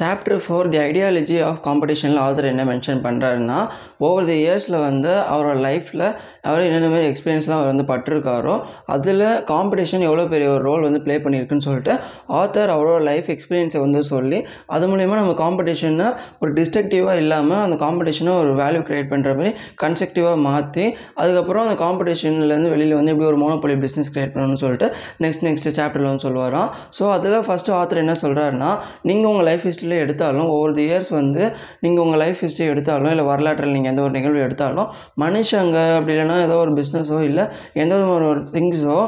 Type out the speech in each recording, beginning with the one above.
Chapter four the ideology of காம்படிஷனில் author என்ன mention பண்ணுறாருன்னா ஓவர் தி இயர்ஸில் வந்து அவரோட லைஃப்பில் அவர் என்னென்ன மாதிரி எக்ஸ்பீரியன்ஸ்லாம் அவர் வந்து பட்டிருக்காரோ அதில் காம்படிஷன் எவ்வளோ பெரிய ஒரு ரோல் வந்து ப்ளே பண்ணியிருக்குன்னு சொல்லிட்டு ஆத்தர் அவரோட லைஃப் எக்ஸ்பீரியன்ஸை வந்து சொல்லி அது மூலயமா நம்ம காம்படிஷனை ஒரு டிஸ்ட்ரக்டிவாக இல்லாமல் அந்த காம்படிஷனை ஒரு வேல்யூ க்ரியேட் பண்ணுற மாதிரி கன்ஸ்ட்ரக்டிவாக மாற்றி அதுக்கப்புறம் அந்த காம்படிஷன்லேருந்து வெளியில் வந்து எப்படி ஒரு மோனோபொலி பிஸ்னஸ் க்ரியேட் பண்ணணும்னு சொல்லிட்டு நெக்ஸ்ட் நெக்ஸ்ட் சாப்டரில் வந்து சொல்லுவாராம். ஸோ அதில் ஃபஸ்ட்டு ஆத்தர் என்ன சொல்கிறாருன்னா நீங்கள் உங்கள் லைஃப் ஹிஸ்ட்ரியில் எடுத்தாலும் ஒவ்வொரு இயர்ஸ் வந்து நீங்கள் உங்கள் லைஃப் ஹிஸ்ட்ரி எடுத்தாலும் இல்லை வரலாற்றில் நீங்கள் எந்த ஒரு நிகழ்வு எடுத்தாலும் மனுஷங்க அப்படி இல்லைன்னா ஏதோ ஒரு பிஸ்னஸோ இல்லை எந்த விதமான ஒரு திங்ஸோ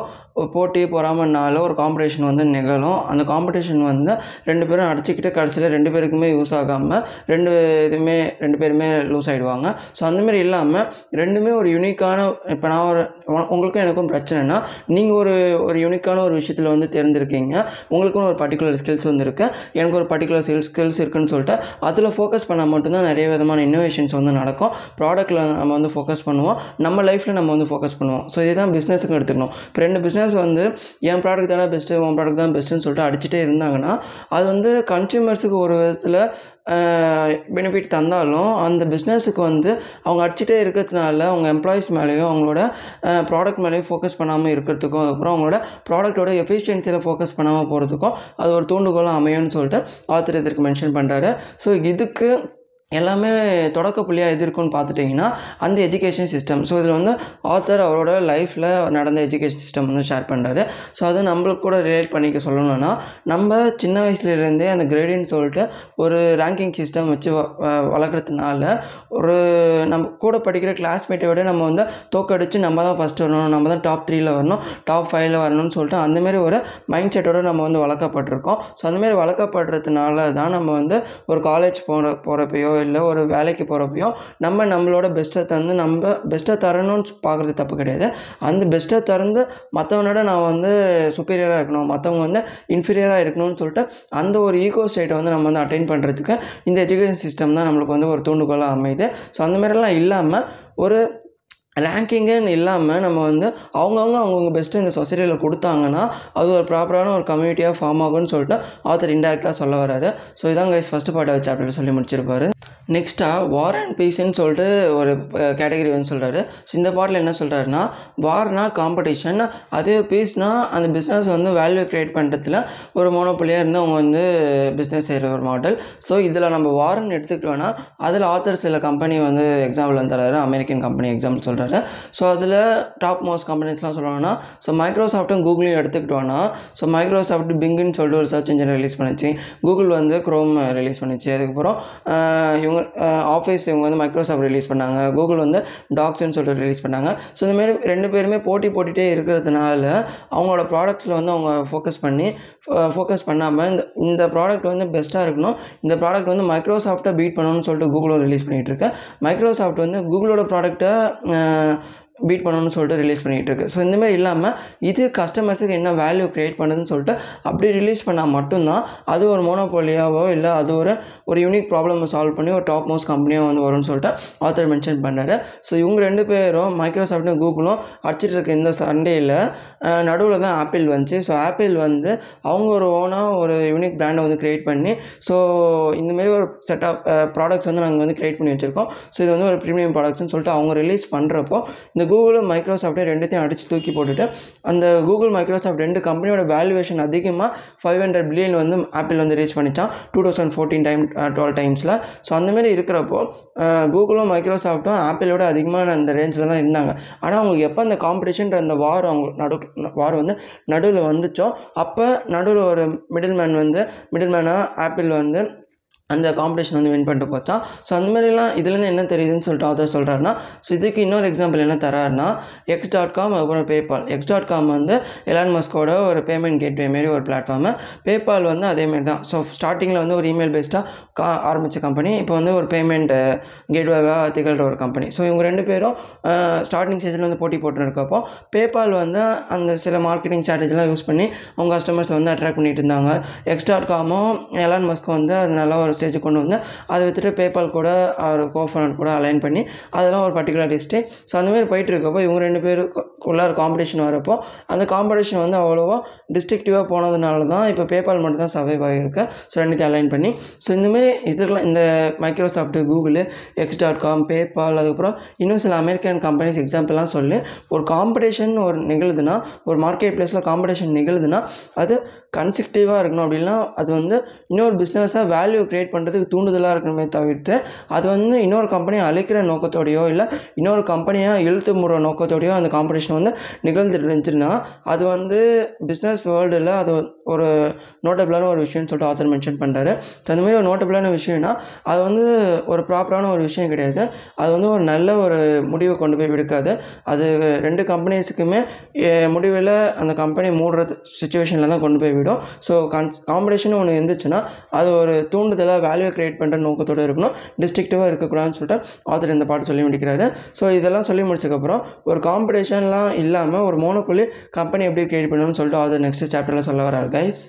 போட்டி பொறாமனால ஒரு காம்படிஷன் வந்து நிகழும். அந்த காம்படிஷன் வந்து ரெண்டு பேரும் அடிச்சுக்கிட்டு கடைசியில் ரெண்டு பேருக்குமே யூஸ் ஆகாமல் ரெண்டு இதுவுமே ரெண்டு பேருமே லூஸ் ஆகிடுவாங்க ஸோ அந்தமாரி இல்லாமல் ரெண்டுமே ஒரு யூனிக்கான இப்போ நான் ஒரு உங்களுக்கும் எனக்கும் பிரச்சனைனா நீங்கள் ஒரு ஒரு யூனிக்கான ஒரு விஷயத்தில் வந்து தெரிஞ்சிருக்கீங்க உங்களுக்குன்னு ஒரு பர்டிகுலர் ஸ்கில்ஸ் வந்து எனக்கு ஒரு பர்டிகுலர் ஸ்கில் ஸ்கில்ஸ் இருக்குன்னு சொல்லிட்டு அதில் ஃபோக்கஸ் பண்ணால் மட்டும்தான் நிறைய விதமான இன்னோவேஷன்ஸ் வந்து நடக்கும். ப்ராடக்ட்டில் நம்ம வந்து ஃபோக்கஸ் பண்ணுவோம். நம்ம லைஃப்பில் நம்ம வந்து ஃபோக்கஸ் பண்ணுவோம். ஸோ இதுதான் பிஸ்னஸுக்கு எடுத்துக்கணும். இப்போ ரெண்டு பிஸ்னஸ் வந்து என் ப்ராடக்ட் தானே பெஸ்ட்டு உன் ப்ராடக்ட் தான் பெஸ்ட்டுன்னு சொல்லிட்டு அடிச்சுட்டே இருந்தாங்கன்னா அது வந்து கன்சியூமர்ஸுக்கு ஒரு விதத்தில் பெனிஃபிட் தந்தாலும் அந்த பிஸ்னஸுக்கு வந்து அவங்க அடிச்சுட்டே இருக்கிறதுனால அவங்க எம்ப்ளாயீஸ் மேலேயும் அவங்களோட ப்ராடக்ட் மேலேயும் ஃபோக்கஸ் பண்ணாமல் இருக்கிறதுக்கும் அதுக்கப்புறம் அவங்களோட ப்ராடக்ட்டோட எஃபிஷியன்சியில் ஃபோக்கஸ் பண்ணாமல் போகிறதுக்கும் அது ஒரு தூண்டுகோலாக அமையும்னு சொல்லிட்டு ஆத்திரத்திற்கு மென்ஷன் பண்ணுறாரு ஸோ இதுக்கு எல்லாமே தொடக்க புள்ளியாக எது இருக்குன்னு பார்த்துட்டிங்கன்னா அந்த எஜுகேஷன் சிஸ்டம் ஸோ இதில் வந்து ஆத்தர் அவரோட லைஃப்பில் நடந்த எஜுகேஷன் சிஸ்டம் வந்து ஷேர் பண்ணுறாரு ஸோ அது நம்மளுக்கு கூட ரிலேட் பண்ணிக்க சொல்லணும்னா நம்ம சின்ன வயசுலேருந்தே அந்த கிரேடின்னு சொல்லிட்டு ஒரு ரேங்கிங் சிஸ்டம் வச்சு வ- வளர்க்குறதுனால ஒரு நம்ம கூட படிக்கிற கிளாஸ்மேட்டை விட நம்ம வந்து தோக்கடிச்சு நம்ம தான் ஃபஸ்ட் வரணும் நம்ம தான் டாப் த்ரீயில் வரணும் டாப் ஃபைவ்ல வரணும்னு சொல்லிட்டு அந்தமாரி ஒரு மைண்ட் செட்டோடு நம்ம வந்து வளர்க்கப்பட்டிருக்கோம். ஸோ அந்தமாரி வளர்க்கப்படுறதுனால தான் நம்ம வந்து ஒரு காலேஜ் போகிற போகிறப்பையோ இல்லை ஒரு வேலைக்கு போகிறப்பையோ நம்ம நம்மளோட பெஸ்ட்டை தந்து நம்ம பெஸ்ட்டை தரணும்னு பார்க்குறது தப்பு கிடையாது. அந்த பெஸ்ட்டை திறந்து மற்றவனோட நான் வந்து சுப்பீரியராக இருக்கணும் மற்றவங்க வந்து இன்ஃபீரியராக இருக்கணும்னு சொல்லிட்டு அந்த ஒரு ஈகோ ஸ்டேட்டை வந்து நம்ம வந்து அட்டைன் பண்ணுறதுக்கு இந்த எஜுகேஷன் சிஸ்டம் தான் நம்மளுக்கு வந்து ஒரு தூண்டுகோலாக அமையுது. ஸோ அந்த மாதிரிலாம் இல்லாமல் ஒரு ரேங்கிங்குன்னு இல்லாமல் நம்ம வந்து அவங்கவுங்க அவங்கவுங்க பெஸ்ட்டு இந்த சொசைட்டியில் கொடுத்தாங்கன்னா அது ஒரு ப்ராப்பரான ஒரு கம்யூனிட்டியாக ஃபார்ம் ஆகும்னு சொல்லிட்டு ஆத்தர் இன்டெரக்டாக சொல்ல வராரு ஸோ இதான் கைஸ் ஃபஸ்ட்டு பார்ட் அப்படின்னு சொல்லி முடிச்சிருப்பாரு. நெக்ஸ்ட்டாக வார் அண்ட் பீஸ்ன்னு சொல்லிட்டு ஒரு கேட்டகரி வந்து சொல்கிறாரு ஸோ இந்த பாட்டில் என்ன சொல்கிறாருன்னா வார்னா காம்படிஷன் அதே பீஸ்னால் அந்த பிஸ்னஸ் வந்து வேல்யூ க்ரியேட் பண்ணுறதுல ஒரு மோனோப்பிளியாக இருந்து அவங்க வந்து பிஸ்னஸ் செய்கிற ஒரு மாடல் ஸோ இதில் நம்ம வார்னு எடுத்துக்கிட்டோன்னா அதில் ஆத்தர் சில கம்பெனி வந்து எக்ஸாம்பிள் வந்து தராரு. அமெரிக்கன் கம்பெனி எக்ஸாம்பிள் சொல்கிறாரு ஸோ அதில் டாப் மோஸ்ட் கம்பெனிஸ்லாம் சொல்லுவாங்கன்னா ஸோ மைக்ரோசாஃப்ட்டும் கூகுளையும் எடுத்துக்கிட்டோன்னா ஸோ மைக்ரோசாஃப்ட் பிங்குன்னு சொல்லிட்டு ஒரு சர்ச் இன்ஜின் ரிலீஸ் பண்ணிச்சு. கூகுள் வந்து க்ரோம் ரிலீஸ் பண்ணிச்சு. அதுக்கப்புறம் இவங்க ஆஃபீஸ் இவங்க வந்து மைக்ரோசாஃப்ட் ரிலீஸ் பண்ணாங்க. கூகுள் வந்து டாக்ஸ்ன்னு சொல்லிட்டு ரிலீஸ் பண்ணாங்க. ஸோ இந்தமாரி ரெண்டு பேருமே போட்டி போட்டுகிட்டே இருக்கிறதுனால அவங்களோட ப்ராடக்ட்ஸில் வந்து அவங்க ஃபோக்கஸ் பண்ணி ஃபோக்கஸ் பண்ணாமல் இந்த இந்த ப்ராடக்ட் வந்து பெஸ்ட்டாக இருக்கணும். இந்த ப்ராடக்ட் வந்து மைக்ரோசாஃப்ட்டை பீட் பண்ணணும்னு சொல்லிட்டு கூகுளும் ரிலீஸ் பண்ணிகிட்டு இருக்கேன் மைக்ரோசாஃப்ட் வந்து கூகுளோட ப்ராடக்ட்டை 嗯 பீட் பண்ணணும்னு சொல்லிட்டு ரிலீஸ் பண்ணிகிட்டு இருக்கு ஸோ இந்தமாரி இல்லாமல் இது கஸ்டமர்ஸுக்கு என்ன வேல்யூ க்ரியேட் பண்ணுதுன்னு சொல்லிட்டு அப்படி ரிலீஸ் பண்ணால் மட்டும்தான் அது ஒரு மோனோபோலியாவோ இல்லை அது ஒரு ஒரு யூனிக் ப்ராப்ளமை சால்வ் பண்ணி ஒரு டாப் மோஸ்ட் கம்பெனியாக வந்து வரும்னு சொல்லிட்டு ஆத்தர் மென்ஷன் பண்ணாரு. ஸோ இவங்க ரெண்டு பேரும் மைக்ரோசாஃப்ட்டும் கூகுளும் அடிச்சிட்டு இருக்க இந்த சண்டேயில் நடுவில் தான் ஆப்பிள் வந்துச்சு. ஸோ ஆப்பிள் வந்து அவங்க ஒரு ஓனாக ஒரு யூனிக் பிராண்டை வந்து க்ரியேட் பண்ணி ஸோ இந்தமாரி ஒரு செட் ஆஃப் ப்ராடக்ட்ஸ் வந்து நாங்கள் வந்து க்ரியேட் பண்ணி வச்சுருக்கோம். ஸோ இது வந்து ஒரு ப்ரீமியம் ப்ராடக்ட்ஸ்னு சொல்லிட்டு அவங்க ரிலீஸ் பண்ணுறப்போ இந்த கூகுளும் மைக்ரோசாஃப்ட்டே ரெண்டுத்தையும் அடித்து தூக்கி போட்டுட்டு அந்த கூகுள் மைக்ரோசாஃப்ட் ரெண்டு கம்பெனியோட வேல்யூவேஷன் அதிகமாக ஃபைவ் ஹண்ட்ரட் பில்லியன் வந்து ஆப்பிள் வந்து reach பண்ணிச்சான் two thousand fourteen time twelve டைம்ஸில் ஸோ அந்தமாரி இருக்கிறப்போ கூகுளும் மைக்ரோசாஃப்ட்டும் ஆப்பிளோட அதிகமான அந்த ரேஞ்சில் தான் இருந்தாங்க. ஆனால் அவங்களுக்கு எப்போ அந்த காம்படிஷன்ற அந்த வார் அவங்க நடு வார் வந்து நடுவில் வந்துச்சோ அப்போ நடுவில் ஒரு மிடில் மேன் வந்து மிடில் மேனாக ஆப்பிள் வந்து அந்த காம்படிஷன் வந்து வின் பண்ணிட்டு போச்சா ஸோ அந்த மாதிரிலாம் இதுலேருந்து என்ன தெரியுதுன்னு சொல்லிட்டு ஆதர் சொல்கிறாருன்னா ஸோ இதுக்கு இன்னொரு எக்ஸாம்பிள் என்ன தராருன்னா எக்ஸ் டாட் காம் அதுக்கப்புறம் பேபால் எக்ஸ் டாட் காம் வந்து எலான் மஸ்கோட ஒரு பேமெண்ட் கேட்வே மாரி ஒரு பிளாட்ஃபார்மு பேபால் வந்து அதேமாரி தான். ஸோ ஸ்டார்டிங்கில் வந்து ஒரு இமெயில் பேஸ்டாக கா ஆரம்பித்த கம்பெனி இப்போ வந்து ஒரு பேமெண்ட் கேட்வேவாக திகழ்கிற ஒரு கம்பெனி ஸோ இவங்க ரெண்டு பேரும் ஸ்டார்டிங் ஸ்டேஜில் வந்து போட்டி போட்டு இருக்கப்போ பேபால் வந்து அந்த சில மார்க்கெட்டிங் ஸ்ட்ராட்டஜிலாம் யூஸ் பண்ணி அவங்க கஸ்டமர்ஸை வந்து அட்ராக்ட் பண்ணிட்டு இருந்தாங்க. எக்ஸ் டாட் காமும் எலான் மஸ்க்கும் வந்து அது நல்லா ஒரு ஸ்டேஜுக்கு கொண்டு வந்து அதை விற்றுட்டு பேபால் கூட அவர் கோஃபனர் கூட அலைன் பண்ணி அதெல்லாம் ஒரு பர்டிகுலர் லிஸ்ட்டு ஸோ அந்தமாதிரி போயிட்டு இருக்கப்போ இவங்க ரெண்டு பேருக்குள்ளார காம்படிஷன் வரப்போ அந்த காம்படிஷன் வந்து அவ்வளோவா டிஸ்ட்ரிக்டிவாக போனதுனால தான் இப்போ பேபால் மட்டும் தான் சர்வைவ் ஆகியிருக்கு. ஸோ ரெண்டுத்தையும் அலைன் பண்ணி. ஸோ இந்தமாரி இதெல்லாம் இந்த Microsoft Google X dot com PayPal அதுக்கப்புறம் இன்னும் சில அமெரிக்கன் கம்பெனிஸ் எக்ஸாம்பிள்லாம் சொல்லி ஒரு காம்படிஷன் ஒரு நிகழுதுன்னா ஒரு மார்க்கெட் ப்ளேஸில் காம்படிஷன் நிகழுதுன்னா அது கன்சிக்டிவாக இருக்கணும் அப்படின்னா அது வந்து இன்னொரு பிஸ்னஸாக வேல்யூ க்ரியேட் பண்ணுறதுக்கு தூண்டுதலாக இருக்கணுமே தவிர்த்து அது வந்து இன்னொரு கம்பெனியை அழிக்கிற நோக்கத்தோடையோ இல்லை இன்னொரு கம்பெனியாக இழுத்து முடுற நோக்கத்தோடையோ அந்த காம்படிஷன் வந்து நிகழ்ந்துட்டு இருந்துச்சுன்னா அது வந்து பிஸ்னஸ் வேர்ல்டில் அது ஒரு நோட்டபிளான ஒரு விஷயம்னு சொல்லிட்டு ஆத்தர் மென்ஷன் பண்ணுறாரு ஸோ அந்த மாதிரி ஒரு நோட்டபிளான விஷயம்னா அது வந்து ஒரு ப்ராப்பரான ஒரு விஷயம் கிடையாது. அது வந்து ஒரு நல்ல ஒரு முடிவை கொண்டு போய் விடுக்காது. அது ரெண்டு கம்பெனிஸுக்குமே முடிவில் அந்த கம்பெனி மூடுறது சுச்சுவேஷனில் தான் கொண்டு போய் போயிடும். ஸோ கான்ஸ் காம்படிஷன் ஒன்று இருந்துச்சுன்னா அது ஒரு தூண்டுதலாக வேல்யூ க்ரியேட் பண்ணுற நோக்கத்தோடு இருக்கணும். டிஸ்ட்ரிக்டிவாக இருக்கக்கூடாதுன்னு சொல்லிட்டு ஆத்தர் இந்த பாட்டு சொல்லி முடிக்கிறாரு. ஸோ இதெல்லாம் சொல்லி முடிச்சக்கப்புறம் ஒரு காம்படிஷன்லாம் இல்லாமல் ஒரு மோனோபொலி கம்பெனி எப்படி க்ரியேட் பண்ணணும்னு சொல்லிட்டு ஆத்தர் நெக்ஸ்ட் சாப்டரில் சொல்ல வராரு கைஸ்